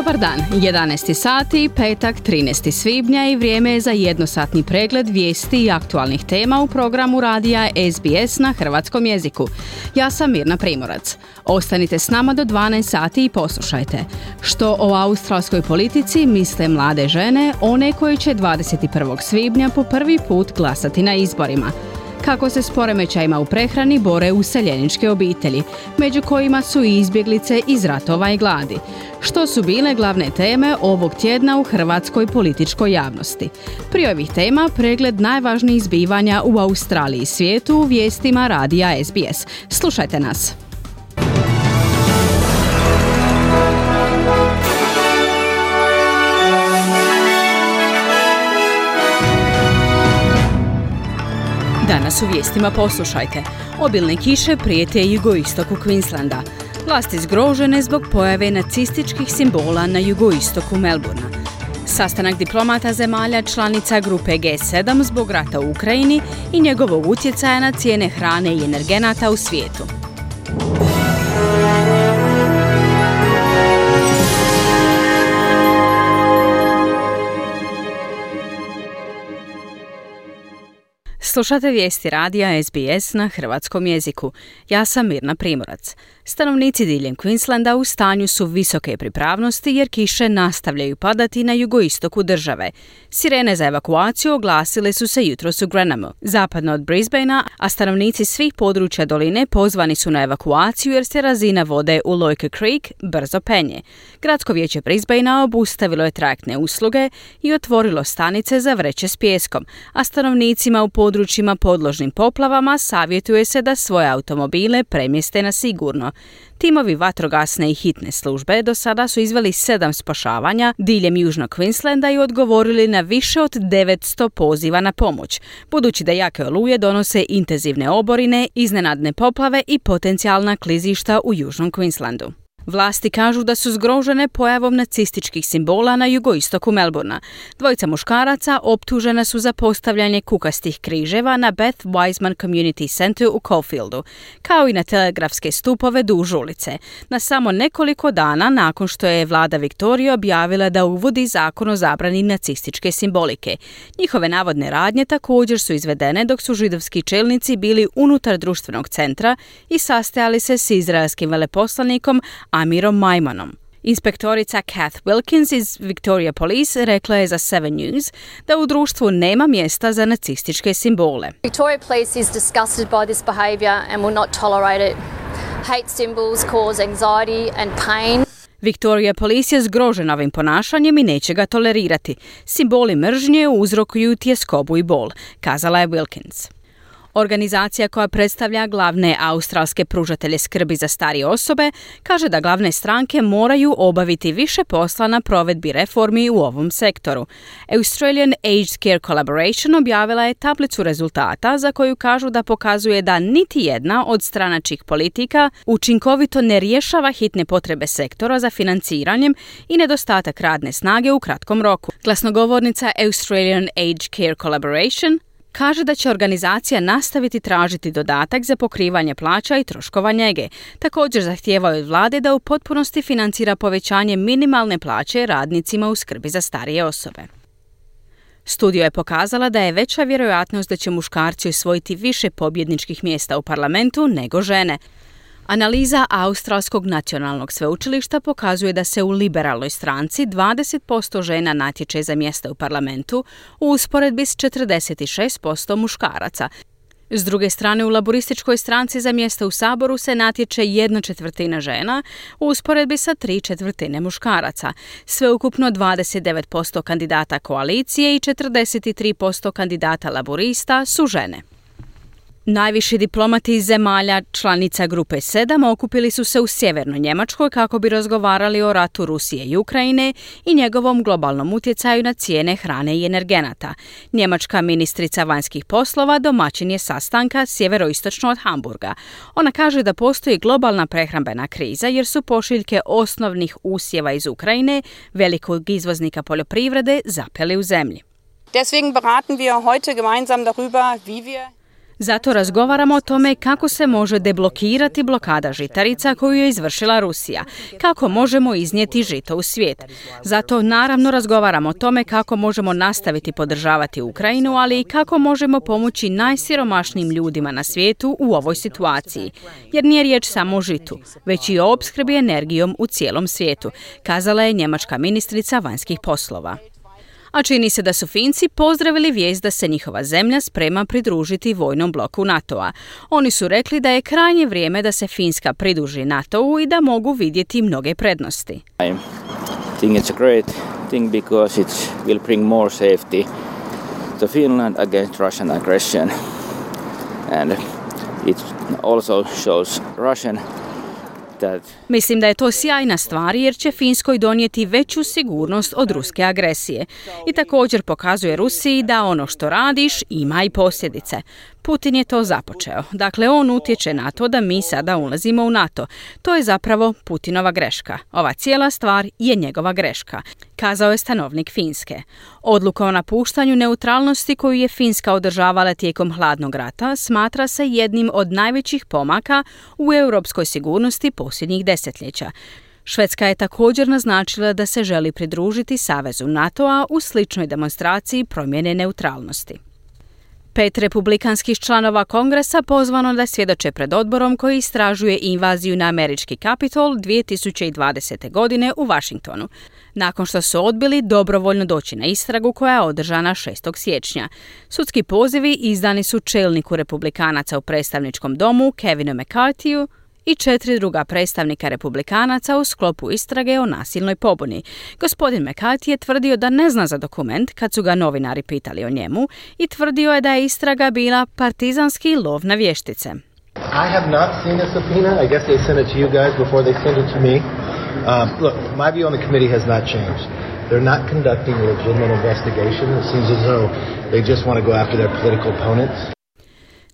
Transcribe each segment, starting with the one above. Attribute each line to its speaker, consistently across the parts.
Speaker 1: Dobar dan, 11. sati, petak 13. svibnja i vrijeme je za jednosatni pregled vijesti i aktualnih tema u programu radija SBS na hrvatskom jeziku. Ja sam Mirna Primorac. Ostanite s nama do 12 sati i poslušajte. Što o australskoj politici misle mlade žene, one koje će 21. svibnja po prvi put glasati na izborima – kako se s poremećajima u prehrani bore useljeničke obitelji, među kojima su i izbjeglice iz ratova i gladi. Što su bile glavne teme ovog tjedna u hrvatskoj političkoj javnosti? Prije ovih tema pregled najvažnijih zbivanja u Australiji i svijetu u vijestima radija SBS. Slušajte nas. Danas u vijestima poslušajte. Obilne kiše prijete jugoistoku Queenslanda. Vlasti zgrožene zbog pojave nacističkih simbola na jugoistoku Melbourna. Sastanak diplomata zemalja članica grupe G7 zbog rata u Ukrajini i njegovog utjecaja na cijene hrane i energenata u svijetu. Slušate vijesti radija SBS na hrvatskom jeziku. Ja sam Mirna Primorac. Stanovnici diljem Queenslanda u stanju su visoke pripravnosti jer kiše nastavljaju padati na jugoistoku države. Sirene za evakuaciju oglasile su se jutros u Grenamu, zapadno od Brisbanea, a stanovnici svih područja doline pozvani su na evakuaciju jer se razina vode u Loike Creek brzo penje. Gradsko vijeće Brisbanea obustavilo je trajektne usluge i otvorilo stanice za vreće s pjeskom, a stanovnicima u područjima podložnim poplavama savjetuje se da svoje automobile premjeste na sigurno. Timovi vatrogasne i hitne službe do sada su izveli sedam spašavanja diljem Južnog Queenslanda i odgovorili na više od 900 poziva na pomoć, budući da jake oluje donose intenzivne oborine, iznenadne poplave i potencijalna klizišta u Južnom Queenslandu. Vlasti kažu da su zgrožene pojavom nacističkih simbola na jugoistoku Melburna. Dvojica muškaraca optužena su za postavljanje kukastih križeva na Beth Wiseman Community Center u Caulfieldu, kao i na telegrafske stupove duž ulice, na samo nekoliko dana nakon što je vlada Viktorija objavila da uvodi zakon o zabrani nacističke simbolike. Njihove navodne radnje također su izvedene dok su židovski čelnici bili unutar društvenog centra i sastajali se s izraelskim veleposlanikom Amirom Majmanom. Inspektorica Kath Wilkins iz Victoria Police rekla je za Seven News da u društvu nema mjesta za nacističke simbole.
Speaker 2: Victoria Police is disgusted by this behaviour and will not tolerate it. Hate symbols cause anxiety and pain.
Speaker 1: Victoria Police je zgrožena ovim ponašanjem i neće ga tolerirati. Simboli mržnje uzrokuju tjeskobu i bol, kazala je Wilkins. Organizacija koja predstavlja glavne australske pružatelje skrbi za starije osobe kaže da glavne stranke moraju obaviti više posla na provedbi reformi u ovom sektoru. Australian Aged Care Collaboration objavila je tablicu rezultata za koju kažu da pokazuje da niti jedna od stranačkih politika učinkovito ne rješava hitne potrebe sektora za financiranjem i nedostatak radne snage u kratkom roku. Glasnogovornica Australian Aged Care Collaboration kaže da će organizacija nastaviti tražiti dodatak za pokrivanje plaća i troškova njege. Također zahtijevaju od vlade da u potpunosti financira povećanje minimalne plaće radnicima u skrbi za starije osobe. Studio je pokazala da je veća vjerojatnost da će muškarci osvojiti više pobjedničkih mjesta u parlamentu nego žene. Analiza Australskog nacionalnog sveučilišta pokazuje da se u liberalnoj stranci 20% žena natječe za mjesta u parlamentu u usporedbi s 46% muškaraca. S druge strane, u laborističkoj stranci za mjesta u Saboru se natječe jedna četvrtina žena u usporedbi sa tri četvrtine muškaraca. Sveukupno 29% kandidata koalicije i 43% kandidata laborista su žene. Najviši diplomati iz zemalja članica Grupe 7 okupili su se u sjevernoj Njemačkoj kako bi razgovarali o ratu Rusije i Ukrajine i njegovom globalnom utjecaju na cijene hrane i energenata. Njemačka ministrica vanjskih poslova domaćin je sastanka sjeveroistočno od Hamburga. Ona kaže da postoji globalna prehrambena kriza jer su pošiljke osnovnih usjeva iz Ukrajine, velikog izvoznika poljoprivrede, zapeli u zemlji.
Speaker 3: Deswegen beraten wir heute gemeinsam darüber, wie wir
Speaker 1: zato razgovaramo o tome kako se može deblokirati blokada žitarica koju je izvršila Rusija, kako možemo iznijeti žito u svijet. Zato naravno razgovaramo o tome kako možemo nastaviti podržavati Ukrajinu, ali i kako možemo pomoći najsiromašnijim ljudima na svijetu u ovoj situaciji. Jer nije riječ samo o žitu, već i o opskrbi energijom u cijelom svijetu, kazala je njemačka ministrica vanjskih poslova a čini se da su Finci pozdravili vijest da se njihova zemlja sprema pridružiti vojnom bloku NATO-a. Oni su rekli da je krajnje vrijeme da se Finska pridruži NATO-u i da mogu vidjeti mnoge prednosti.
Speaker 4: I think it's a great thing because it will bring more safety to Finland against Russian aggression. And it also shows Russian
Speaker 1: Mislim da je to sjajna stvar jer će Finskoj donijeti veću sigurnost od ruske agresije. I također pokazuje Rusiji da ono što radiš ima i posljedice. Putin je to započeo. Dakle, on utječe na to da mi sada ulazimo u NATO. To je zapravo Putinova greška. Ova cijela stvar je njegova greška, kazao je stanovnik Finske. Odluka o napuštanju neutralnosti koju je Finska održavala tijekom hladnog rata smatra se jednim od najvećih pomaka u europskoj sigurnosti posljednjih desetljeća. Švedska je također naznačila da se želi pridružiti Savezu NATO-a u sličnoj demonstraciji promjene neutralnosti. Pet republikanskih članova kongresa pozvano da svjedoče pred odborom koji istražuje invaziju na američki kapitol 2020. godine u Washingtonu, nakon što su odbili dobrovoljno doći na istragu koja je održana 6. siječnja. Sudski pozivi izdani su čelniku republikanaca u predstavničkom domu Kevinu McCarthyu, i četiri druga predstavnika republikanaca u sklopu istrage o nasilnoj pobuni. Gospodin McCarthy je tvrdio da ne zna za dokument kad su ga novinari pitali o njemu i tvrdio je da je istraga bila partizanski lov na vještice. I have not seen a subpoena. I guess they sent it to you guys before they sent it to me. Um, look, my view on the committee has not changed. They're not conducting a legitimate investigation. It seems as though they just want to go after their political opponents.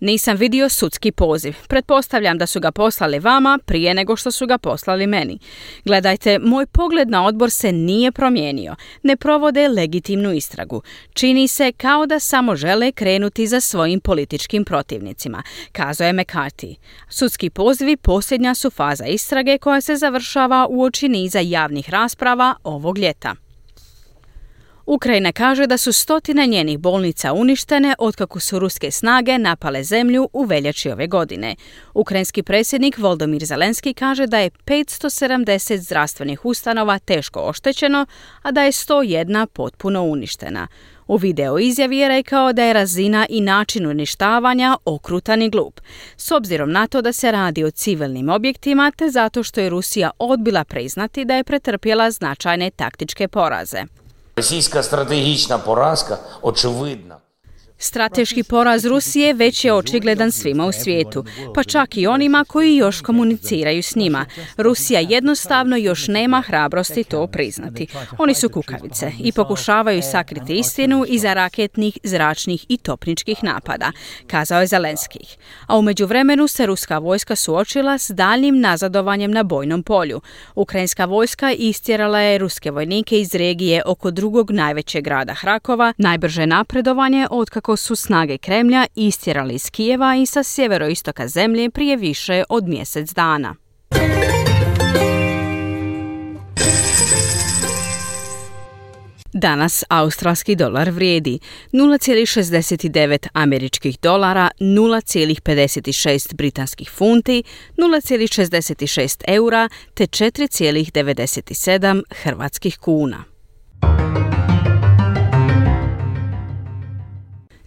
Speaker 1: Nisam vidio sudski poziv. Pretpostavljam da su ga poslali vama prije nego što su ga poslali meni. Gledajte, moj pogled na odbor se nije promijenio. Ne provode legitimnu istragu. Čini se kao da samo žele krenuti za svojim političkim protivnicima, kazao je McCarthy. Sudski pozivi posljednja su faza istrage koja se završava u oči niza javnih rasprava ovog ljeta. Ukrajina kaže da su stotine njenih bolnica uništene otkako su ruske snage napale zemlju u veljači ove godine. Ukrajinski predsjednik Voldomir Zelenski kaže da je 570 zdravstvenih ustanova teško oštećeno, a da je 101 potpuno uništena. U video izjavi je rekao da je razina i način uništavanja okrutan i glup, s obzirom na to da se radi o civilnim objektima te zato što je Rusija odbila priznati da je pretrpjela značajne taktičke poraze. Російська стратегічна поразка очевидна. Strateški poraz Rusije već je očigledan svima u svijetu, pa čak i onima koji još komuniciraju s njima. Rusija jednostavno još nema hrabrosti to priznati. Oni su kukavice i pokušavaju sakriti istinu iza raketnih, zračnih i topničkih napada, kazao je Zelenskih. A u međuvremenu se ruska vojska suočila s daljnim nazadovanjem na bojnom polju. Ukrajinska vojska istjerala je ruske vojnike iz regije oko drugog najvećeg grada Hrakova, najbrže napredovanje od kako su snage Kremlja istjerali iz Kijeva i sa sjeveroistoka zemlje prije više od mjesec dana. Danas australski dolar vrijedi 0,69 američkih dolara, 0,56 britanskih funti, 0,66 eura te 4,97 hrvatskih kuna.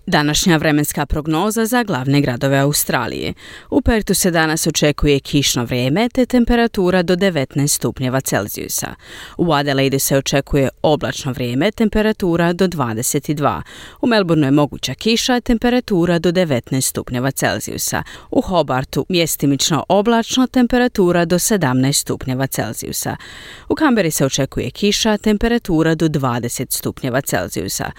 Speaker 1: Današnja vremenska prognoza za glavne gradove Australije. U Pertu se danas očekuje kišno vrijeme te temperatura do 19 stupnjeva Celzijusa. U Adelaide se očekuje oblačno vrijeme, temperatura do 22. U Melbourneu je moguća kiša, temperatura do 19 stupnjeva Celzijusa. U Hobartu mjestimično oblačno, temperatura do 17 stupnjeva Celzijusa. U Kamberi se očekuje kiša, temperatura do 20 stupnjeva Celzijusa.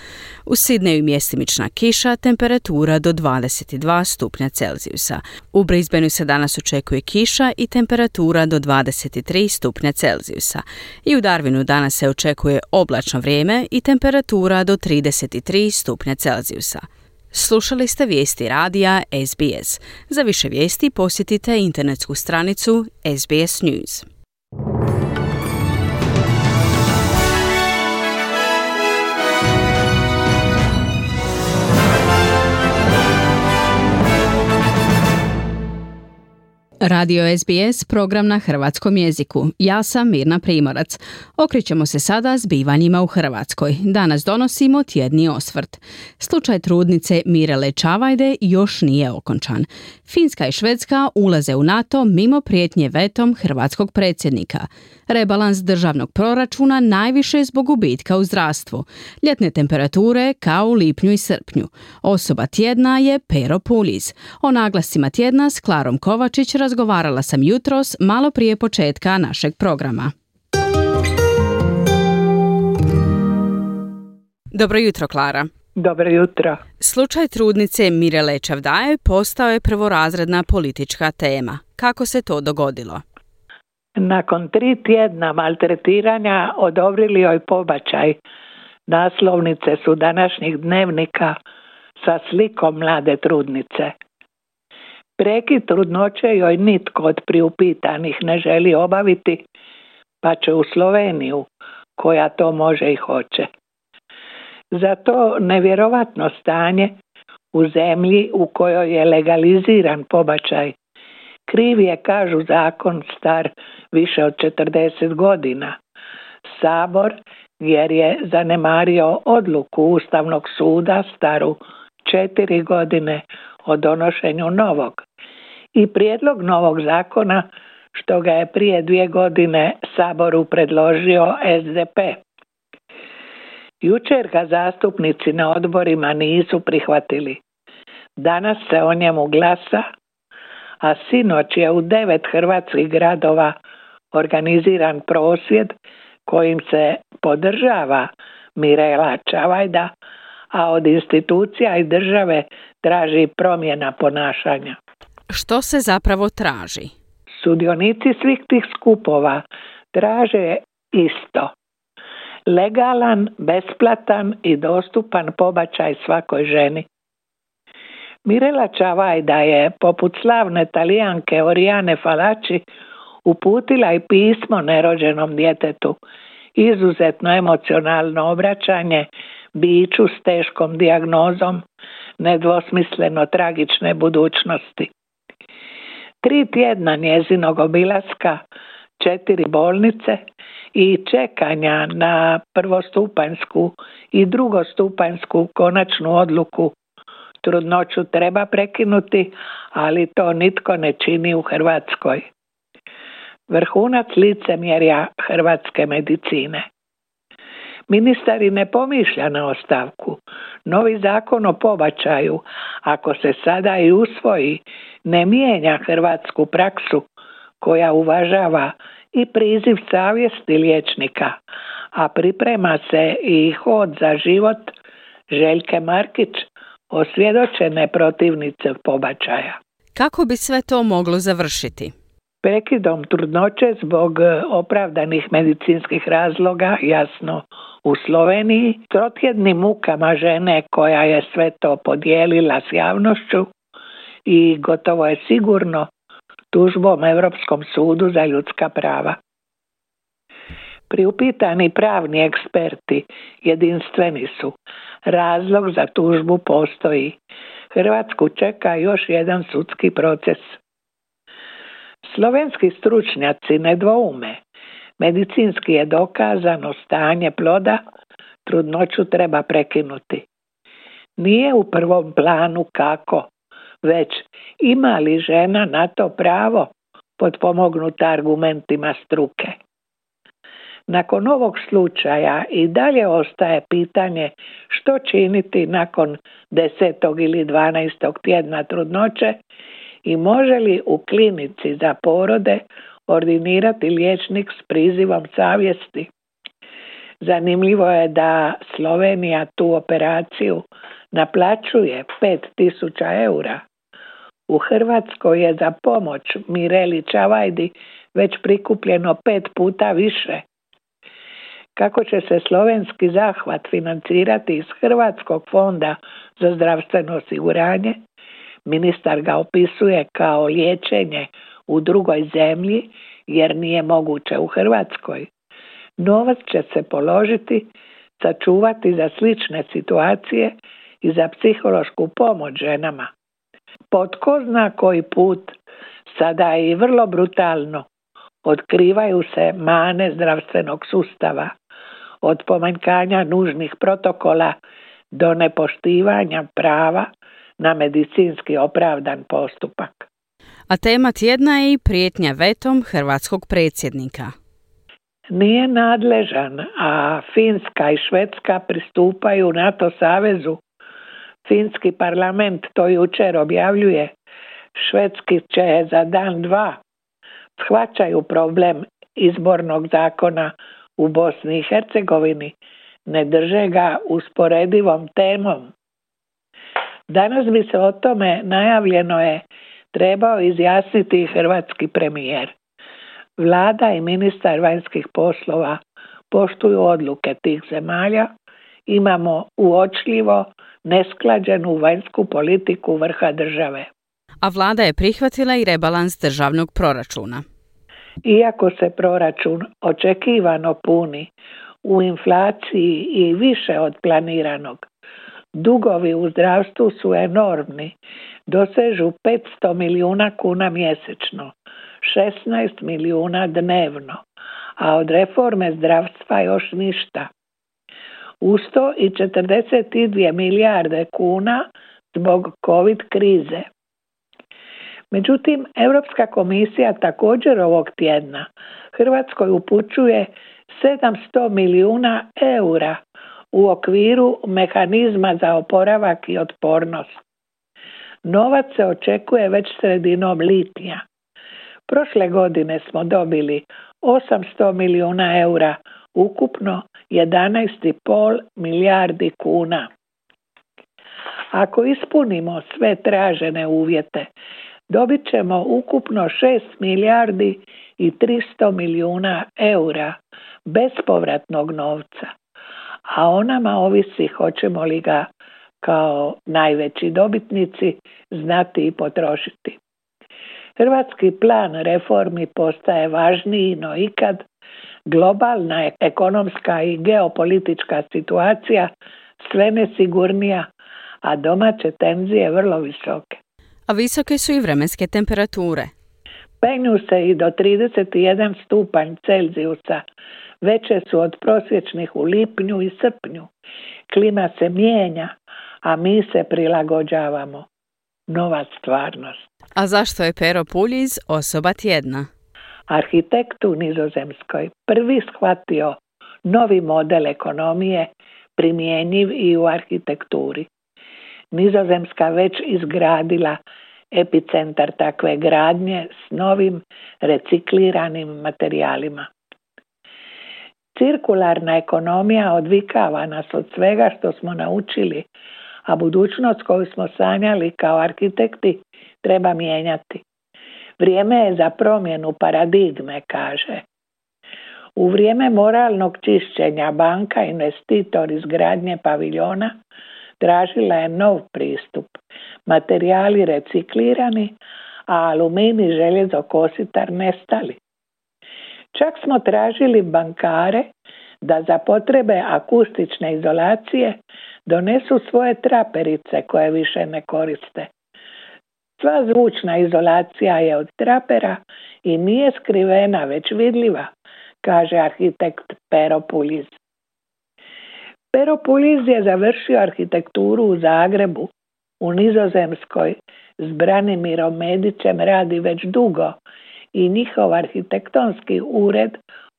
Speaker 1: U Sidneju mjestimična kiša, kiša, temperatura do 22 stupnja Celzijusa. U Brisbaneu se danas očekuje kiša i temperatura do 23 stupnja Celzijusa. I u Darwinu danas se očekuje oblačno vrijeme i temperatura do 33 stupnja Celzijusa. Slušali ste vijesti radija SBS. Za više vijesti posjetite internetsku stranicu SBS News. Radio SBS, program na hrvatskom jeziku. Ja sam Mirna Primorac. Okrećemo se sada zbivanjima u Hrvatskoj. Danas donosimo tjedni osvrt. Slučaj trudnice Mirele Čavajde još nije okončan. Finska i Švedska ulaze u NATO mimo prijetnje vetom hrvatskog predsjednika. Rebalans državnog proračuna najviše zbog gubitka u zdravstvu. Ljetne temperature kao u lipnju i srpnju. Osoba tjedna je Pero Puliz. O naglascima tjedna s Klarom Kovačić razgovarala sam jutros malo prije početka našeg programa. Dobro jutro, Klara.
Speaker 5: Dobro jutro.
Speaker 1: Slučaj trudnice Mirele Čavdaje postao je prvorazredna politička tema. Kako se to dogodilo?
Speaker 5: Nakon tri tjedna maltretiranja odobrili joj pobačaj. Naslovnice su današnjih dnevnika sa slikom mlade trudnice. Prekid trudnoće joj nitko od priupitanih ne želi obaviti, pa će u Sloveniju, koja to može i hoće. Za to nevjerovatno stanje u zemlji u kojoj je legaliziran pobačaj kriv je, kažu, zakon star više od 40 godina. Sabor jer je zanemario odluku Ustavnog suda staru četiri godine o donošenju novog i prijedlog novog zakona što ga je prije dvije godine Saboru predložio SDP. Jučer ga zastupnici na odborima nisu prihvatili. Danas se o njemu glasa, a sinoć je u devet hrvatskih gradova organiziran prosvjed kojim se podržava Mirela Čavajda, a od institucija i države traži promjena ponašanja.
Speaker 1: Što se zapravo traži?
Speaker 5: Sudionici svih tih skupova traže isto. Legalan, besplatan i dostupan pobačaj svakoj ženi. Mirela Čavajda je, poput slavne talijanke Orijane Falači, uputila i pismo nerođenom djetetu, izuzetno emocionalno obraćanje biću s teškom dijagnozom nedvosmisleno tragične budućnosti. Tri tjedna njezinog obilaska, četiri bolnice i čekanja na prvostupanjsku i drugostupanjsku konačnu odluku trudnoću treba prekinuti, ali to nitko ne čini u Hrvatskoj. Vrhunac licemjerja hrvatske medicine. Ministar i ne pomišlja na ostavku. Novi zakon o pobačaju, ako se sada i usvoji, ne mijenja hrvatsku praksu koja uvažava i priziv savjesti liječnika, a priprema se i hod za život Željke Markić, osvjedočene protivnice pobačaja.
Speaker 1: Kako bi sve to moglo završiti?
Speaker 5: Prekidom trudnoće zbog e, opravdanih medicinskih razloga, jasno u Sloveniji, trotjednim mukama žene koja je sve to podijelila s javnošću i gotovo je sigurno tužbom Europskom sudu za ljudska prava. Priupitani pravni eksperti jedinstveni su. Razlog za tužbu postoji. Hrvatsku čeka još jedan sudski proces. Slovenski stručnjaci ne dvoume. Medicinski je dokazano stanje ploda, trudnoću treba prekinuti. Nije u prvom planu kako, već ima li žena na to pravo potpomognuta argumentima struke. Nakon ovog slučaja i dalje ostaje pitanje što činiti nakon desetog ili dvanaestog tjedna trudnoće i može li u klinici za porode ordinirati liječnik s prizivom savjesti. Zanimljivo je da Slovenija tu operaciju naplaćuje 5000 eura. U Hrvatskoj je za pomoć Mireli Čavajdi već prikupljeno pet puta više. Kako će se slovenski zahvat financirati iz Hrvatskog fonda za zdravstveno osiguranje, ministar ga opisuje kao liječenje u drugoj zemlji jer nije moguće u Hrvatskoj. Novac će se položiti, sačuvati za slične situacije i za psihološku pomoć ženama. Pod ko zna koji put, sada i vrlo brutalno, otkrivaju se mane zdravstvenog sustava, od pomanjkanja nužnih protokola do nepoštivanja prava na medicinski opravdan postupak.
Speaker 1: A tema tjedna je i prijetnja vetom hrvatskog predsjednika.
Speaker 5: Nije nadležan, a Finska i Švedska pristupaju NATO savezu. Finski parlament to jučer objavljuje. Švedski će za dan dva shvaćaju problem izbornog zakona u Bosni i Hercegovini, ne drže ga usporedivom temom. Danas bi se o tome najavljeno je trebao izjasniti hrvatski premijer. Vlada i ministar vanjskih poslova poštuju odluke tih zemalja, imamo uočljivo nesklađenu vanjsku politiku vrha države.
Speaker 1: A vlada je prihvatila i rebalans državnog proračuna.
Speaker 5: Iako se proračun očekivano puni u inflaciji i više od planiranog, dugovi u zdravstvu su enormni, dosežu 500 milijuna kuna mjesečno, 16 milijuna dnevno, a od reforme zdravstva još ništa. Usto i 42 milijarde kuna zbog COVID krize. Međutim, Europska komisija također ovog tjedna Hrvatskoj upućuje 700 milijuna eura u okviru mehanizma za oporavak i otpornost. Novac se očekuje već sredinom lipnja. Prošle godine smo dobili 800 milijuna eura, ukupno 11,5 milijardi kuna. Ako ispunimo sve tražene uvjete, dobit ćemo ukupno 6 milijardi i 300 milijuna eura bespovratnog novca. A o nama ovisi hoćemo li ga kao najveći dobitnici znati i potrošiti. Hrvatski plan reformi postaje važniji no ikad, globalna ekonomska i geopolitička situacija sve nesigurnija, a domaće tenzije vrlo visoke.
Speaker 1: A visoke su i vremenske temperature.
Speaker 5: Penju se i do 31 stupanj Celzijusa, veće su od prosječnih u lipnju i srpnju. Klima se mijenja, a mi se prilagođavamo. Nova stvarnost.
Speaker 1: A zašto je Pero Puljiz osoba tjedna?
Speaker 5: Arhitekt u Nizozemskoj prvi shvatio novi model ekonomije primjenjiv i u arhitekturi. Nizozemska već izgradila epicentar takve gradnje s novim recikliranim materijalima. Cirkularna ekonomija odvikava nas od svega što smo naučili, a budućnost koju smo sanjali kao arhitekti treba mijenjati. Vrijeme je za promjenu paradigme, kaže. U vrijeme moralnog čišćenja banka investitor izgradnje paviljona tražila je nov pristup. Materijali reciklirani, a alumini željezo kositar nestali. Čak smo tražili bankare da za potrebe akustične izolacije donesu svoje traperice koje više ne koriste. Sva zvučna izolacija je od trapera i nije skrivena, već vidljiva, kaže arhitekt Pero Puliz. Pero Puliz je završio arhitekturu u Zagrebu, u Nizozemskoj, s Branimirom Medićem radi već dugo i njihov arhitektonski ured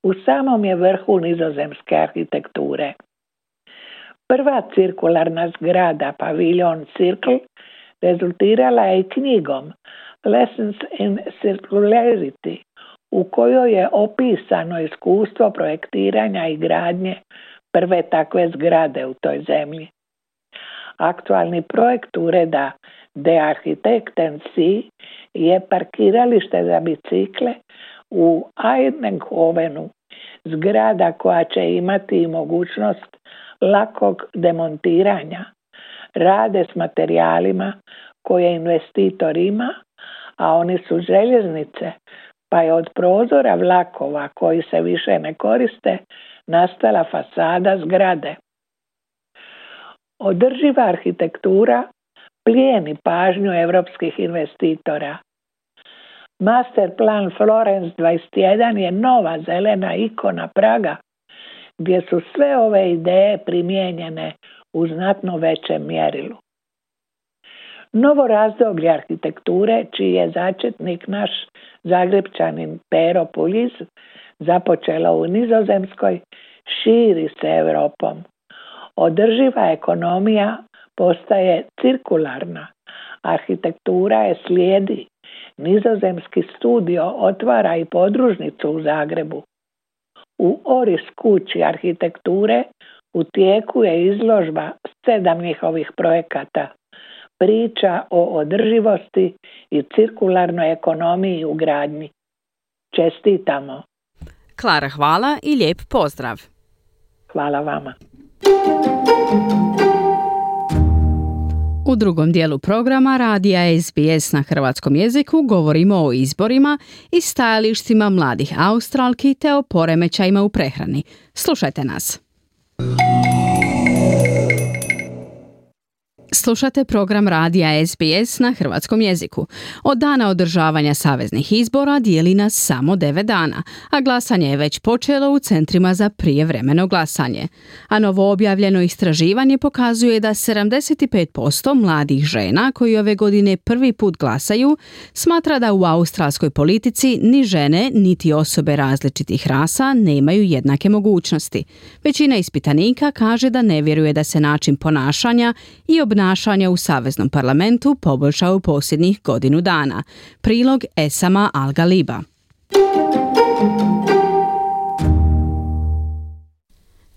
Speaker 5: u samom je vrhu nizozemske arhitekture. Prva cirkularna zgrada, paviljon Circle, rezultirala je knjigom Lessons in Circularity, u kojoj je opisano iskustvo projektiranja i gradnje prve takve zgrade u toj zemlji. Aktualni projekt ureda De Architektensi je parkiralište za bicikle u Eidenhovenu, zgrada koja će imati mogućnost lakog demontiranja. Rade s materijalima koje investitor ima, a oni su željeznice, pa je od prozora vlakova koji se više ne koriste nastala fasada zgrade. Održiva arhitektura plijeni pažnju europskih investitora. Master plan Florence 21 je nova zelena ikona Praga gdje su sve ove ideje primijenjene u znatno većem mjerilu. Novo razdoblje arhitekture, čiji je začetnik naš zagrebčanin Pero Puljiz, započela u Nizozemskoj, širi se Europom. Održiva ekonomija postaje cirkularna. Arhitektura je slijedi. Nizozemski studio otvara i podružnicu u Zagrebu. U Oris kući arhitekture u tijeku je izložba sedam njihovih projekata. Priča o održivosti i cirkularnoj ekonomiji u gradnji. Čestitamo.
Speaker 1: Klara, hvala i lijep pozdrav.
Speaker 5: Hvala vama.
Speaker 1: U drugom dijelu programa radija SBS na hrvatskom jeziku govorimo o izborima i stajalištima mladih Australki te o poremećajima u prehrani. Slušajte nas. Slušate program radija SBS na hrvatskom jeziku. Od dana održavanja saveznih izbora dijeli nas samo 9 dana, a glasanje je već počelo u centrima za prijevremeno glasanje. A novo objavljeno istraživanje pokazuje da 75% mladih žena koji ove godine prvi put glasaju smatra da u australskoj politici ni žene niti osobe različitih rasa nemaju jednake mogućnosti. Većina ispitanika kaže da ne vjeruje da se način ponašanja i obnašanja ponašanja u Saveznom parlamentu poboljšao u posljednjih godinu dana. Prilog Esama Al-Galiba.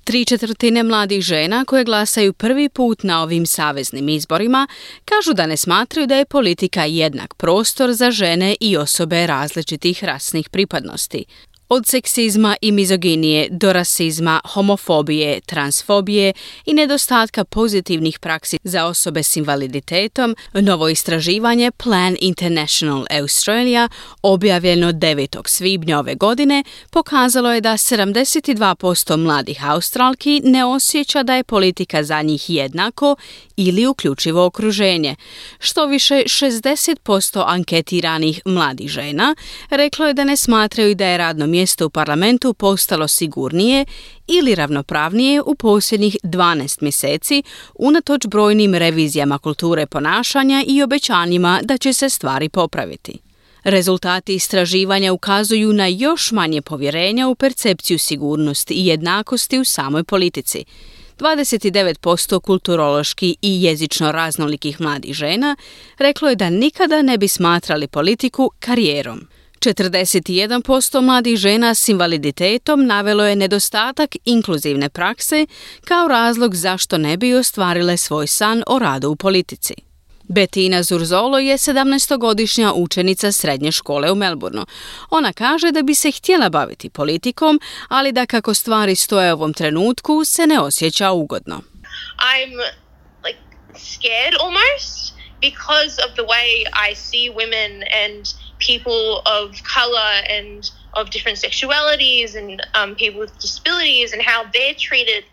Speaker 1: Tri četvrtine mladih žena koje glasaju prvi put na ovim saveznim izborima kažu da ne smatraju da je politika jednak prostor za žene i osobe različitih rasnih pripadnosti. Od seksizma i mizoginije do rasizma, homofobije, transfobije i nedostatka pozitivnih praksi za osobe s invaliditetom, novo istraživanje Plan International Australia objavljeno 9. svibnja ove godine pokazalo je da 72% mladih Australki ne osjeća da je politika za njih jednako ili uključivo okruženje. Što više 60% anketiranih mladih žena reklo je da ne smatraju da je radno mjesto u parlamentu postalo sigurnije ili ravnopravnije u posljednjih 12 mjeseci unatoč brojnim revizijama kulture ponašanja i obećanjima da će se stvari popraviti. Rezultati istraživanja ukazuju na još manje povjerenja u percepciju sigurnosti i jednakosti u samoj politici. 29% kulturološki i jezično raznolikih mladih žena reklo je da nikada ne bi smatrali politiku karijerom. 41% mladih žena s invaliditetom navelo je nedostatak inkluzivne prakse kao razlog zašto ne bi ostvarile svoj san o radu u politici. Betina Zurzolo je 17-godišnja učenica srednje škole u Melbourneu. Ona kaže da bi se htjela baviti politikom, ali da kako stvari stoje u ovom trenutku se ne osjeća ugodno.
Speaker 6: I'm like scared almost because of the way I see women and people of color and of different sexualities and um, people with disabilities and how they're treated.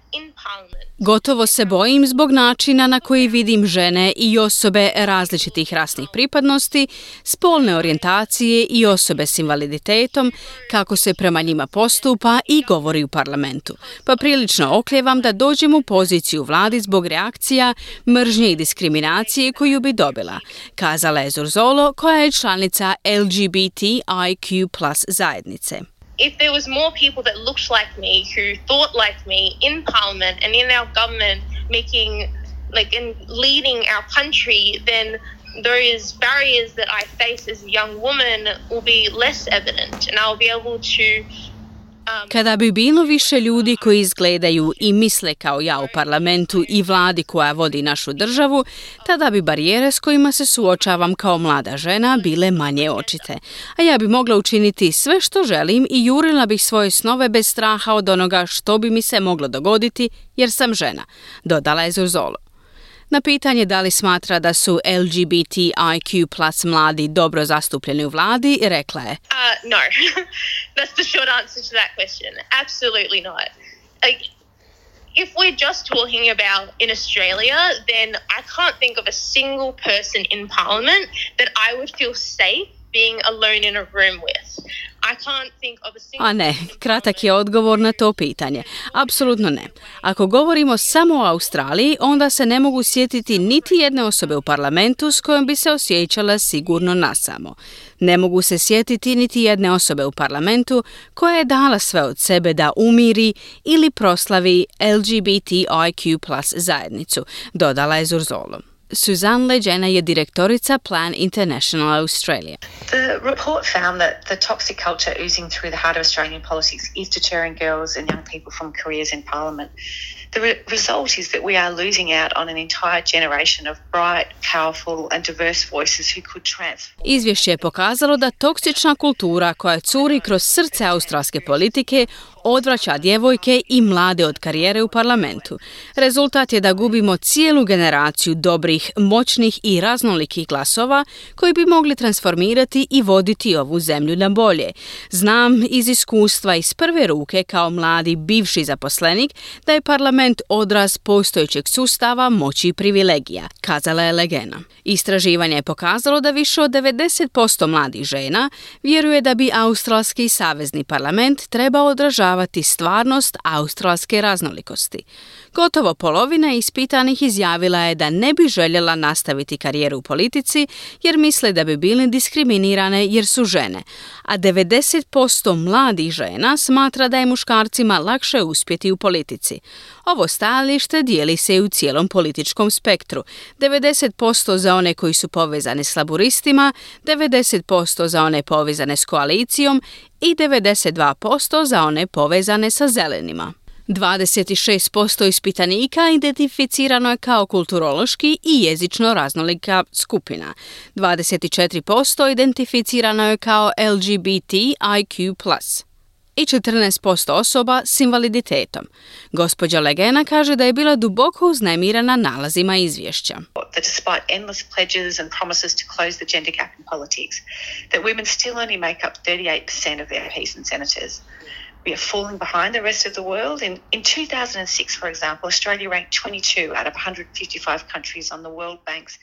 Speaker 1: Gotovo se bojim zbog načina na koji vidim žene i osobe različitih rasnih pripadnosti, spolne orijentacije i osobe s invaliditetom, kako se prema njima postupa i govori u parlamentu. Pa prilično okljevam da dođem u poziciju vladi zbog reakcija, mržnje i diskriminacije koju bi dobila, kazala je Zurzolo koja je članica LGBTIQ plus zajednice.
Speaker 6: If there was more people that looked like me, who thought like me in Parliament and in our government, making like and leading our country, then those barriers that I face as a young woman will be less evident, and I'll be able to
Speaker 1: Kada bi bilo više ljudi koji izgledaju i misle kao ja u parlamentu i vladi koja vodi našu državu, tada bi barijere s kojima se suočavam kao mlada žena bile manje očite. A ja bi mogla učiniti sve što želim i jurila bih svoje snove bez straha od onoga što bi mi se moglo dogoditi jer sam žena, dodala je Zurzolo. Na pitanje da li smatra da su LGBTIQ plus mladi dobro zastupljeni u vladi, rekla je
Speaker 6: Uh, no. That's the short answer to that question. Absolutely not. Like, if we're just talking about in Australia, then I can't think of a single person in Parliament that I would feel safe being alone in a room with. A
Speaker 1: ne, kratak je odgovor na to pitanje. Apsolutno ne. Ako govorimo samo o Australiji, onda se ne mogu sjetiti niti jedne osobe u parlamentu s kojom bi se osjećala sigurno nasamo. Ne mogu se sjetiti niti jedne osobe u parlamentu koja je dala sve od sebe da umiri ili proslavi LGBTIQ plus zajednicu, dodala je Zurzolo. Suzanne Leđena je direktorica Plan International Australia.
Speaker 7: The report found that the toxic culture oozing through the heart of Australian politics is deterring girls and young people from careers in Parliament. The re- result is that we are losing out on an entire generation of bright, powerful, and diverse voices who could transform.
Speaker 1: Izvješće je pokazalo da toksična kultura koja curi kroz srce australske politike odvraća djevojke i mlade od karijere u parlamentu. Rezultat je da gubimo cijelu generaciju dobrih, moćnih i raznolikih glasova koji bi mogli transformirati i voditi ovu zemlju na bolje. Znam iz iskustva iz prve ruke kao mladi bivši zaposlenik da je parlament odraz postojećeg sustava moći i privilegija, kazala je Legena. Istraživanje je pokazalo da više od 90% mladih žena vjeruje da bi Australski savezni parlament trebao odražavati stvarnost australske raznolikosti. Gotovo polovina ispitanih izjavila je da ne bi željela nastaviti karijeru u politici jer misle da bi bili diskriminirane jer su žene, a 90% mladih žena smatra da je muškarcima lakše uspjeti u politici. Ovo stajalište dijeli se i u cijelom političkom spektru. 90% za one koji su povezani s laburistima, 90% za one povezane s koalicijom i 92% za one povezane sa zelenima. 26% ispitanika identificirano je kao kulturološki i jezično raznolika skupina. 24% identificirano je kao LGBTIQ+. I 14% osoba s invaliditetom. Gospođa Legena kaže da je bila duboko uznemirana nalazima izvješća.
Speaker 7: That despite endless pledges and promises to close the gender gap in politics, that women still only make up 38% of their MPs and senators. We are falling behind the rest of the world. In, in 2006, for example, Australia ranked 22 out of 155 countries on the World Bank's.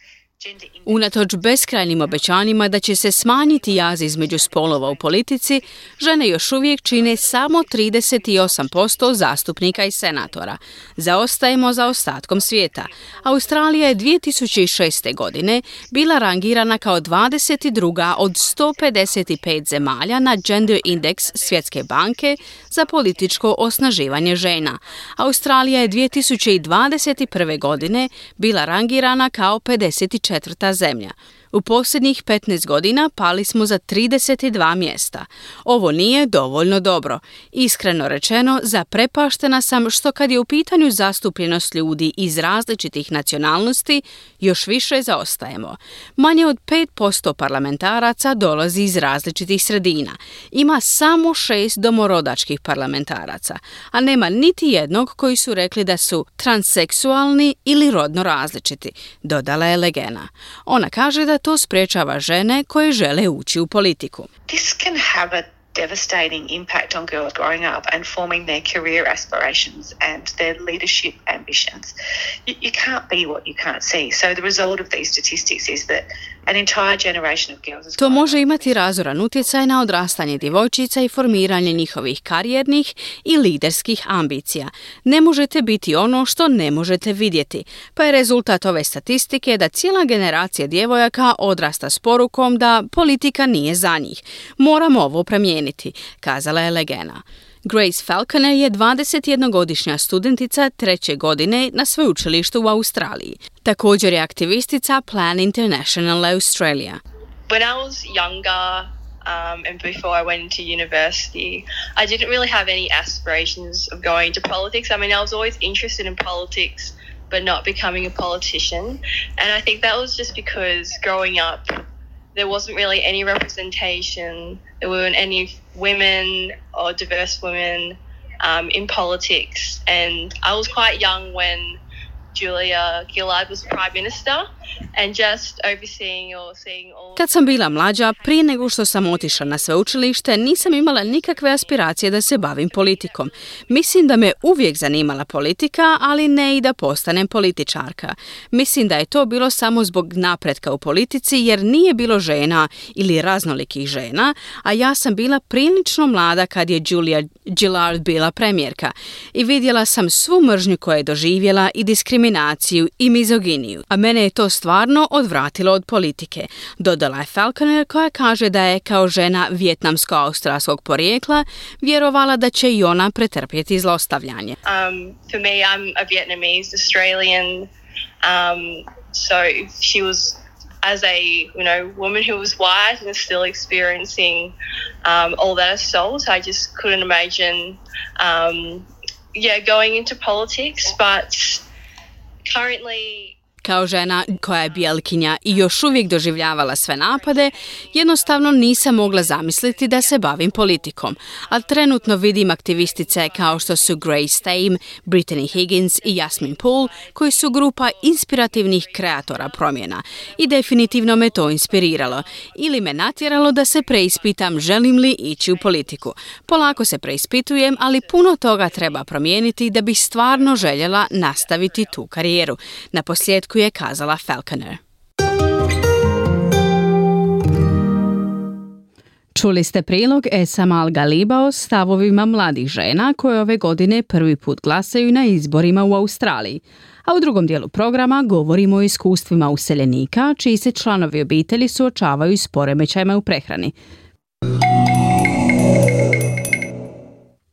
Speaker 1: Unatoč beskrajnim obećanjima da će se smanjiti jaz između spolova u politici, žene još uvijek čine samo 38% zastupnika i senatora. Zaostajemo za ostatkom svijeta. Australija je 2006. godine bila rangirana kao 22. od 155 zemalja na Gender Index Svjetske banke za političko osnaživanje žena. Australija je 2021. godine bila rangirana kao 54 četvrta zemlja. U posljednjih 15 godina pali smo za 32 mjesta. Ovo nije dovoljno dobro. Iskreno rečeno, zaprepaštena sam što kad je u pitanju zastupljenost ljudi iz različitih nacionalnosti, još više zaostajemo. Manje od 5% parlamentaraca dolazi iz različitih sredina. Ima samo šest domorodačkih parlamentaraca, a nema niti jednog koji su rekli da su transseksualni ili rodno različiti, dodala je Legena. Ona kaže da to sprečava žene koje žele ući u politiku.
Speaker 7: This can have a devastating impact on girls growing up and forming their career aspirations and their leadership ambitions. You, you can't be what you can't see. So the result of these statistics is that an entire generation of girls
Speaker 1: To može imati razoran utjecaj na odrastanje djevojčica i formiranje njihovih karijernih i liderskih ambicija. Ne možete biti ono što ne možete vidjeti, pa je rezultat ove statistike da cijela generacija djevojaka odrasta s porukom da politika nije za njih. Moramo ovo promijeniti, kazala je Legena. Grace Falconer je 21-godišnja studentica treće godine na sveučilištu u Australiji. Također je aktivistica Plan International Australia.
Speaker 8: When I was younger um, and before I went into university, I didn't really have any aspirations of going into politics. I mean, I was always interested in politics, but not becoming a politician. And I think that was just because growing up, there wasn't really any representation. There weren't any women or diverse women um, in politics. And I was quite young when Julia Gillard was Prime Minister and just overseeing or seeing all
Speaker 1: Kad sam bila mlađa, prije nego što sam otišla na sveučilište, nisam imala nikakve aspiracije da se bavim politikom. Mislim da me uvijek zanimala politika, ali ne i da postanem političarka. Mislim da je to bilo samo zbog napretka u politici, jer nije bilo žena ili raznolikih žena, a ja sam bila prilično mlada kad je Julia Gillard bila premijerka i vidjela sam svu mržnju koju je doživjela i diskriminaciju i mizoginiju, a mene je to stvarno odvratilo od politike. Dodala je Falconer koja kaže da je kao žena vjetnamsko-australskog porijekla vjerovala da će i ona pretrpjeti zlostavljanje.
Speaker 8: Um, for me, I'm a Vietnamese Australian, um, so she was as a you know woman who was white and still experiencing um, all that assault. I just couldn't imagine, um, yeah, going into politics. But currently.
Speaker 1: Kao žena koja je bijelkinja i još uvijek doživljavala sve napade, jednostavno nisam mogla zamisliti da se bavim politikom, ali trenutno vidim aktivistice kao što su Grace Tame, Brittany Higgins i Jasmine Poole, koji su grupa inspirativnih kreatora promjena i definitivno me to inspiriralo ili me natjeralo da se preispitam želim li ići u politiku. Polako se preispitujem, ali puno toga treba promijeniti da bih stvarno željela nastaviti tu karijeru. Na posljedku je kazala Falconer. Čuli ste prilog Esamal Galiba o stavovima mladih žena koje ove godine prvi put glasaju na izborima u Australiji. A u drugom dijelu programa govorimo o iskustvima useljenika čiji se članovi obitelji suočavaju s poremećajima u prehrani.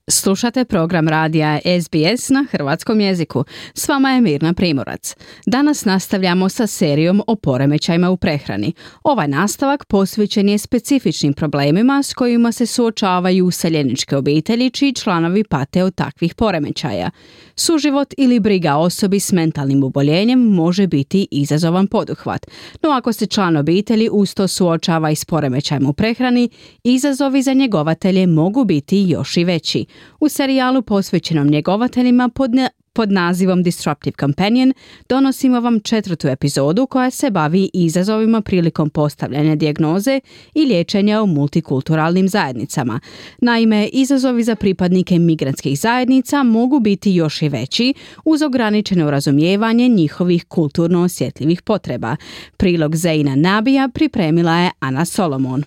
Speaker 1: Slušate program radija SBS na hrvatskom jeziku. S vama je Mirna Primorac. Danas nastavljamo sa serijom o poremećajima u prehrani. Ovaj nastavak posvećen je specifičnim problemima s kojima se suočavaju useljeničke obitelji čiji članovi pate od takvih poremećaja. Suživot ili briga osobi s mentalnim oboljenjem može biti izazovan poduhvat, no ako se član obitelji usto suočava i s poremećajem u prehrani, izazovi za njegovatelje mogu biti još i veći. U serijalu posvećenom njegovateljima pod, pod nazivom Disruptive Companion donosimo vam četvrtu epizodu koja se bavi izazovima prilikom postavljanja dijagnoze i liječenja u multikulturalnim zajednicama. Naime, izazovi za pripadnike migrantskih zajednica mogu biti još i veći uz ograničeno razumijevanje njihovih kulturno osjetljivih potreba. Prilog Zeina Nabija pripremila je Ana Solomon.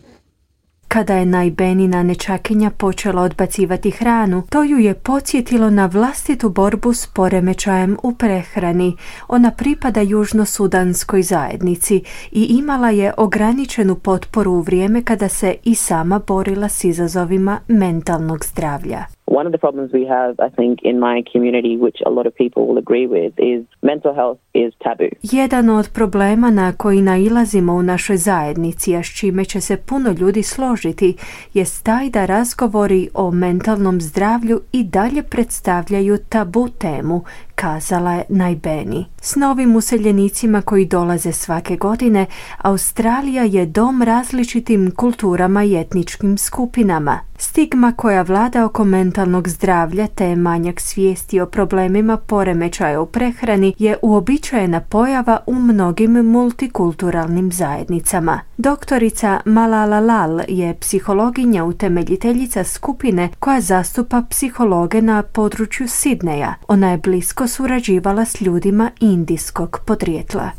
Speaker 9: Kada je najbenina nečakinja počela odbacivati hranu, to ju je podsjetilo na vlastitu borbu s poremećajem u prehrani. Ona pripada južno-sudanskoj zajednici i imala je ograničenu potporu u vrijeme kada se i sama borila s izazovima mentalnog zdravlja.
Speaker 10: One of the problems we have, I think, in my community, which a lot of people will agree with, is mental health is taboo.
Speaker 9: Jedan od problema na koji nailazimo u našoj zajednici, a s čime će se puno ljudi složiti, je taj da razgovori o mentalnom zdravlju i dalje predstavljaju tabu temu, kazala je Najbeni. S novim useljenicima koji dolaze svake godine, Australija je dom različitim kulturama i etničkim skupinama. Stigma koja vlada oko mentalnog mentalnog zdravlja te manjak svijesti o problemima poremećaja u prehrani je uobičajena pojava u mnogim multikulturalnim zajednicama. Doktorica Malala Lal je psihologinja utemeljiteljica skupine koja zastupa psihologe na području Sidneja. Ona je blisko surađivala s ljudima indijskog podrijetla.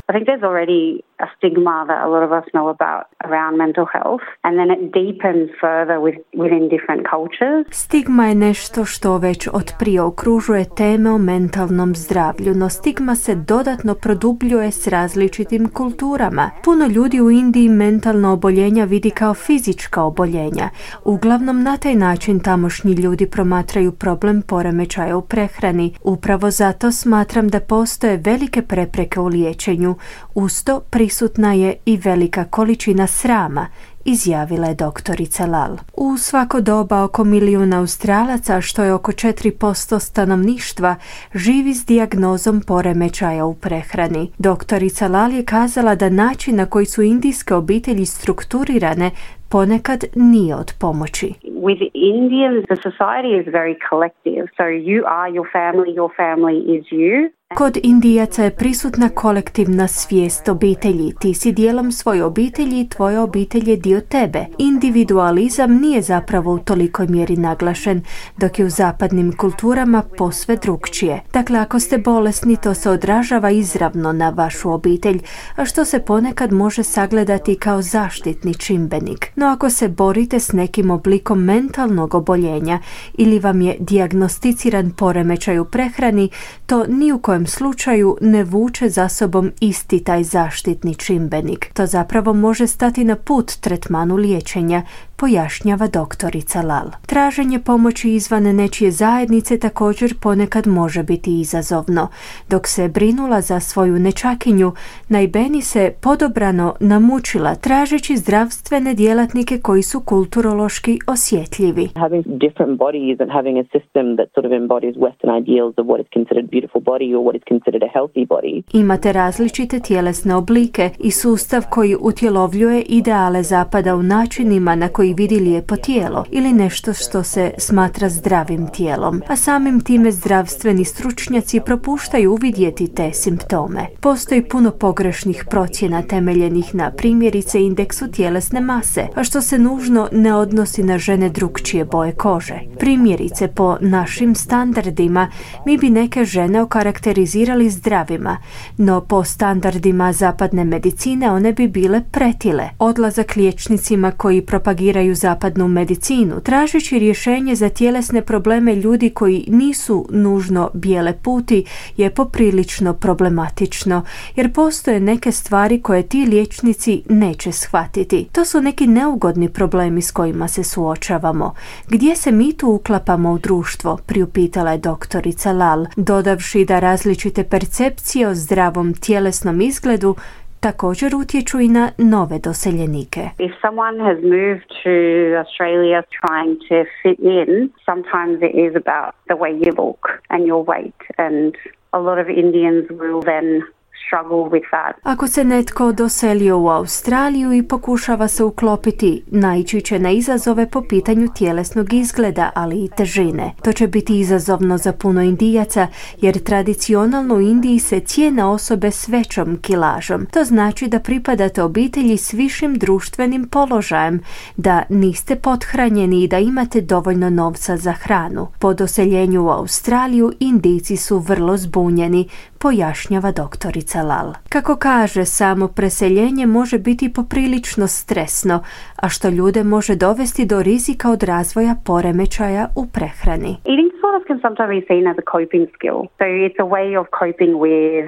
Speaker 11: A stigma that a lot of us know about around mental health and then it deepens further with, within different cultures.
Speaker 9: Stigma je nešto što već od prije okružuje teme o mentalnom zdravlju, no stigma se dodatno produbljuje s različitim kulturama. Puno ljudi u Indiji mentalna oboljenja vidi kao fizička oboljenja. Uglavnom na taj način tamošnji ljudi promatraju problem poremećaja u prehrani. Upravo zato smatram da postoje velike prepreke u liječenju. Usto prisutna je i velika količina srama, izjavila je doktorica Lal. U svako doba oko milijuna Australaca, što je oko 4% stanovništva, živi s dijagnozom poremećaja u prehrani. Doktorica Lal je kazala da način na koji su indijske obitelji strukturirane ponekad nije od pomoći.
Speaker 11: With Indians, the society is very collective. So you are your family, your family is you.
Speaker 9: Kod Indijaca je prisutna kolektivna svijest obitelji. Ti si dijelom svoje obitelji i tvoja obitelj je dio tebe. Individualizam nije zapravo u tolikoj mjeri naglašen, dok je u zapadnim kulturama posve drugčije. Dakle, ako ste bolesni, to se odražava izravno na vašu obitelj, a što se ponekad može sagledati kao zaštitni čimbenik. No ako se borite s nekim oblikom mentalnog oboljenja ili vam je dijagnosticiran poremećaj u prehrani, to ni u slučaju ne vuče za sobom isti taj zaštitni čimbenik. To zapravo može stati na put tretmanu liječenja, pojašnjava doktorica Lal. Traženje pomoći izvan nečije zajednice također ponekad može biti izazovno. Dok se brinula za svoju nečakinju, Najbeni se podobrano namučila tražeći zdravstvene djelatnike koji su kulturološki osjetljivi.
Speaker 10: Having different bodies and having a system that sort of embodies western ideals of what is considered beautiful body or what is considered a healthy body.
Speaker 9: Imate različite tjelesne oblike i sustav koji utjelovljuje ideale zapada u načinima na koji vidi lijepo tijelo ili nešto što se smatra zdravim tijelom, a samim time zdravstveni stručnjaci propuštaju uvidjeti te simptome. Postoji puno pogrešnih procjena temeljenih na primjerice indeksu tjelesne mase, a što se nužno ne odnosi na žene drugčije boje kože. Primjerice po našim standardima mi bi neke žene okarakterizirali zdravima, no po standardima zapadne medicine one bi bile pretile. Odlazak liječnicima koji propagiraju zapadnu medicinu, tražeći rješenje za tjelesne probleme ljudi koji nisu nužno bijele puti je poprilično problematično, jer postoje neke stvari koje ti liječnici neće shvatiti. To su neki neugodni problemi s kojima se suočavamo. Gdje se mi tu uklapamo u društvo, priupitala je doktorica Lal, dodavši da različite percepcije o zdravom tjelesnom izgledu također utječu i na nove doseljenike.
Speaker 11: If someone has moved to Australia trying to fit in, sometimes it is about the way you look and your weight and a lot of Indians will then struggle with that.
Speaker 9: Ako se netko doselio u Australiju i pokušava se uklopiti, naići će na izazove po pitanju tjelesnog izgleda, ali i težine. To će biti izazovno za puno indijaca, jer tradicionalno u Indiji se cijene osobe s većom kilažom. To znači da pripadate obitelji s višim društvenim položajem, da niste pothranjeni i da imate dovoljno novca za hranu. Po doseljenju u Australiju Indijci su vrlo zbunjeni, pojašnjava doktorica Lal. Kako kaže, samo preseljenje može biti poprilično stresno, a što ljude može dovesti do rizika od razvoja poremećaja u prehrani.
Speaker 11: Eating disorders can sometimes be seen as a coping skill. So it's a way of coping with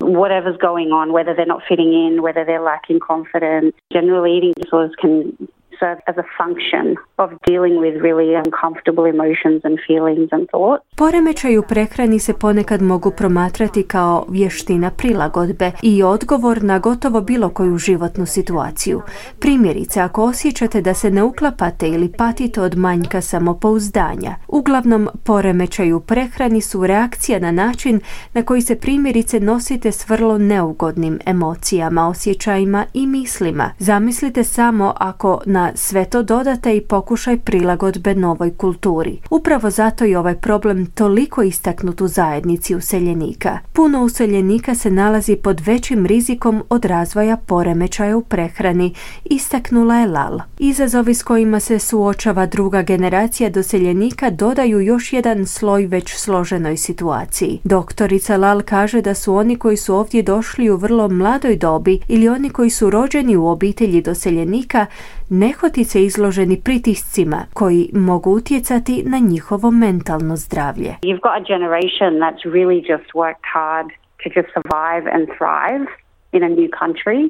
Speaker 11: whatever's going on, whether they're not fitting in, whether they're lacking confidence. Generally, eating disorders can serve as a function of dealing with really uncomfortable emotions and feelings and thoughts.
Speaker 9: Poremećaj u prehrani se ponekad mogu promatrati kao vještina prilagodbe i odgovor na gotovo bilo koju životnu situaciju. Primjerice, ako osjećate da se ne uklapate ili patite od manjka samopouzdanja, uglavnom poremećaj u prehrani su reakcija na način na koji se primjerice nosite s vrlo neugodnim emocijama, osjećajima i mislima. Zamislite samo ako na sve to dodate i pokušaj prilagodbe novoj kulturi. Upravo zato je ovaj problem toliko istaknut u zajednici useljenika. Puno useljenika se nalazi pod većim rizikom od razvoja poremećaja u prehrani, istaknula je Lal. Izazovi s kojima se suočava druga generacija doseljenika dodaju još jedan sloj već složenoj situaciji. Doktorica Lal kaže da su oni koji su ovdje došli u vrlo mladoj dobi ili oni koji su rođeni u obitelji doseljenika nehotice izloženi pritiscima koji mogu utjecati na njihovo mentalno zdravlje.
Speaker 11: You've got a generation that's really just worked hard to just survive and thrive in a new country.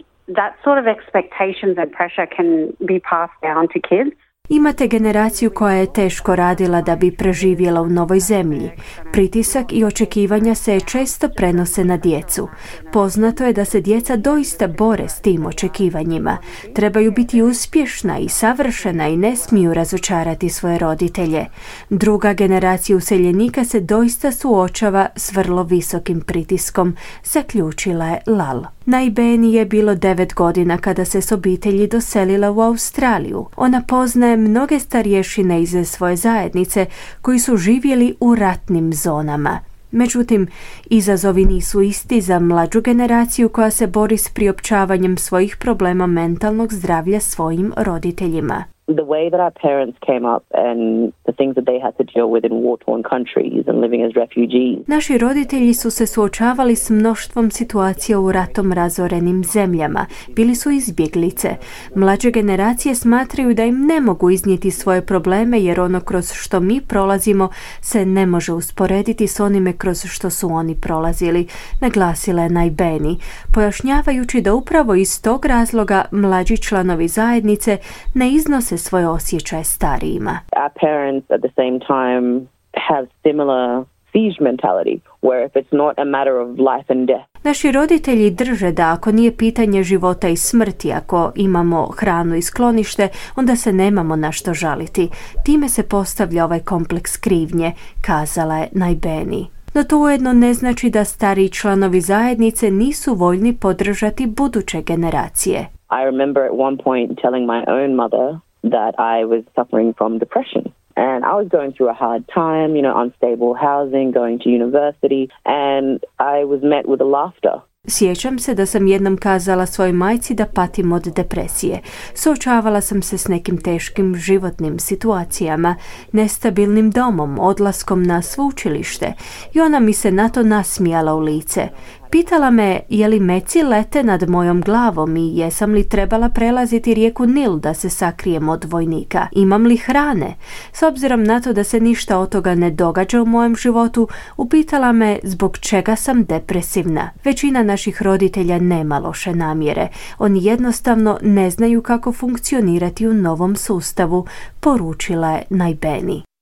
Speaker 11: That sort of expectations and pressure can be passed down to kids.
Speaker 9: Imate generaciju koja je teško radila da bi preživjela u novoj zemlji. Pritisak i očekivanja se često prenose na djecu. Poznato je da se djeca doista bore s tim očekivanjima. Trebaju biti uspješna i savršena i ne smiju razočarati svoje roditelje. Druga generacija useljenika se doista suočava s vrlo visokim pritiskom, zaključila je Lal. Na je bilo devet godina kada se s obitelji doselila u Australiju. Ona poznaje mnoge starješine iz svoje zajednice koji su živjeli u ratnim zonama. Međutim, izazovi nisu isti za mlađu generaciju koja se bori s priopćavanjem svojih problema mentalnog zdravlja svojim roditeljima.
Speaker 10: The way that our parents came up and the things that they had to deal with in war-torn countries and living as refugees.
Speaker 9: Naši roditelji su se suočavali s mnoštvom situacija u ratom razorenim zemljama. Bili su izbjeglice. Mlađe generacije smatraju da im ne mogu iznijeti svoje probleme jer ono kroz što mi prolazimo se ne može usporediti s onime kroz što su oni prolazili, naglasila je Najbeni, pojašnjavajući da upravo iz tog razloga mlađi članovi zajednice ne iznose svoje osjećaje starijima.
Speaker 10: Our parents at the same time have similar siege mentality where if it's not a matter of life and death
Speaker 9: Naši roditelji drže da ako nije pitanje života i smrti, ako imamo hranu i sklonište, onda se nemamo na što žaliti. Time se postavlja ovaj kompleks krivnje, kazala je Najbeni. No to ujedno ne znači da stariji članovi zajednice nisu voljni podržati buduće generacije.
Speaker 10: I remember at one point telling my own mother that I was suffering from depression. And I was going through a hard time, you know, unstable housing, going to university, and I was met with laughter.
Speaker 9: Sjećam se da sam jednom kazala svojoj majci da patim od depresije. Suočavala sam se s nekim teškim životnim situacijama, nestabilnim domom, odlaskom na sveučilište i ona mi se na to nasmijala u lice. Pitala me je li meci lete nad mojom glavom i jesam li trebala prelaziti rijeku Nil da se sakrijem od vojnika. Imam li hrane? S obzirom na to da se ništa od toga ne događa u mojem životu, upitala me zbog čega sam depresivna. Većina naših roditelja nema loše namjere. Oni jednostavno ne znaju kako funkcionirati u novom sustavu, poručila je Najbeni.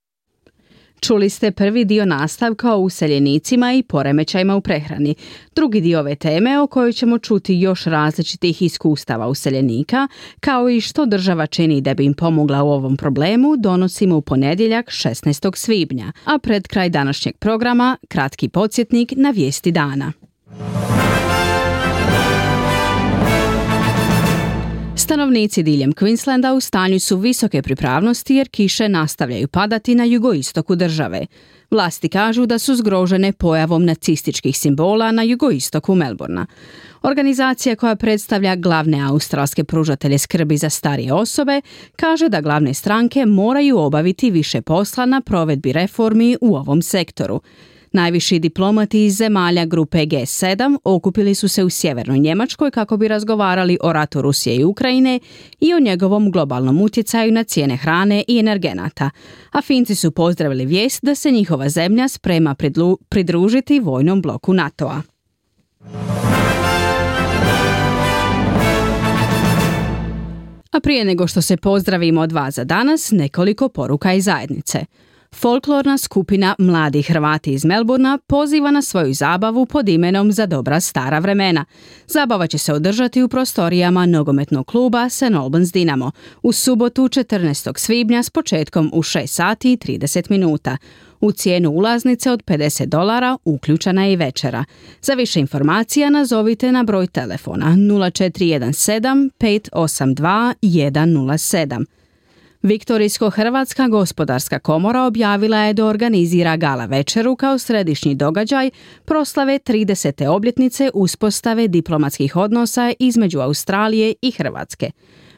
Speaker 1: Čuli ste prvi dio nastavka o useljenicima i poremećajima u prehrani. Drugi dio ove teme o kojoj ćemo čuti još različitih iskustava useljenika, kao i što država čini da bi im pomogla u ovom problemu, donosimo u ponedjeljak 16. svibnja, a pred kraj današnjeg programa kratki podsjetnik na vijesti dana. Stanovnici diljem Queenslanda u stanju su visoke pripravnosti jer kiše nastavljaju padati na jugoistoku države. Vlasti kažu da su zgrožene pojavom nacističkih simbola na jugoistoku Melbourna. Organizacija koja predstavlja glavne australske pružatelje skrbi za starije osobe kaže da glavne stranke moraju obaviti više posla na provedbi reformi u ovom sektoru. Najviši diplomati iz zemalja grupe G7 okupili su se u sjevernoj Njemačkoj kako bi razgovarali o ratu Rusije i Ukrajine i o njegovom globalnom utjecaju na cijene hrane i energenata. A Finci su pozdravili vijest da se njihova zemlja sprema pridružiti vojnom bloku NATO-a. A prije nego što se pozdravimo od vas za danas, nekoliko poruka iz zajednice. Folklorna skupina Mladi Hrvati iz Melburna poziva na svoju zabavu pod imenom Za dobra stara vremena. Zabava će se održati u prostorijama nogometnog kluba St. Albans Dinamo u subotu 14. svibnja s početkom u 6 sati i 30 minuta. U cijenu ulaznice od 50 dolara uključena je i večera. Za više informacija nazovite na broj telefona 0417 582 107. Viktorijsko-Hrvatska gospodarska komora objavila je da organizira gala večeru kao središnji događaj proslave 30. obljetnice uspostave diplomatskih odnosa između Australije i Hrvatske.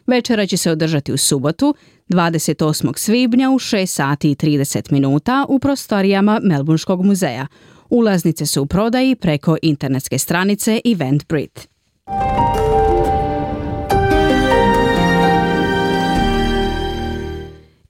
Speaker 1: Večera će se održati u subotu, 28. svibnja u 6 sati i 30 minuta u prostorijama Melbourneškog muzeja. Ulaznice su u prodaji preko internetske stranice Eventbrite.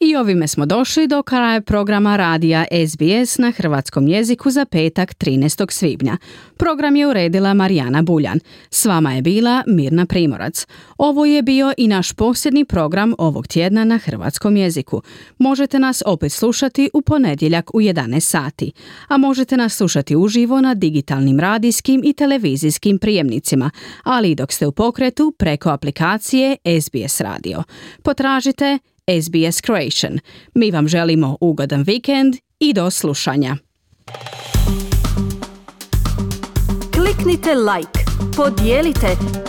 Speaker 1: I ovime smo došli do kraja programa radija SBS na hrvatskom jeziku za petak 13. svibnja. Program je uredila Marijana Buljan. S vama je bila Mirna Primorac. Ovo je bio i naš posljednji program ovog tjedna na hrvatskom jeziku. Možete nas opet slušati u ponedjeljak u 11 sati, a možete nas slušati uživo na digitalnim radijskim i televizijskim prijemnicima, ali i dok ste u pokretu preko aplikacije SBS Radio. Potražite SBS Croatian. Mi vam želimo ugodan vikend i do slušanja.
Speaker 9: Kliknite like, podijelite,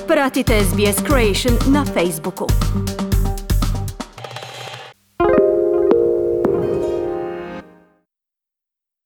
Speaker 9: pratite SBS Croatian na Facebooku.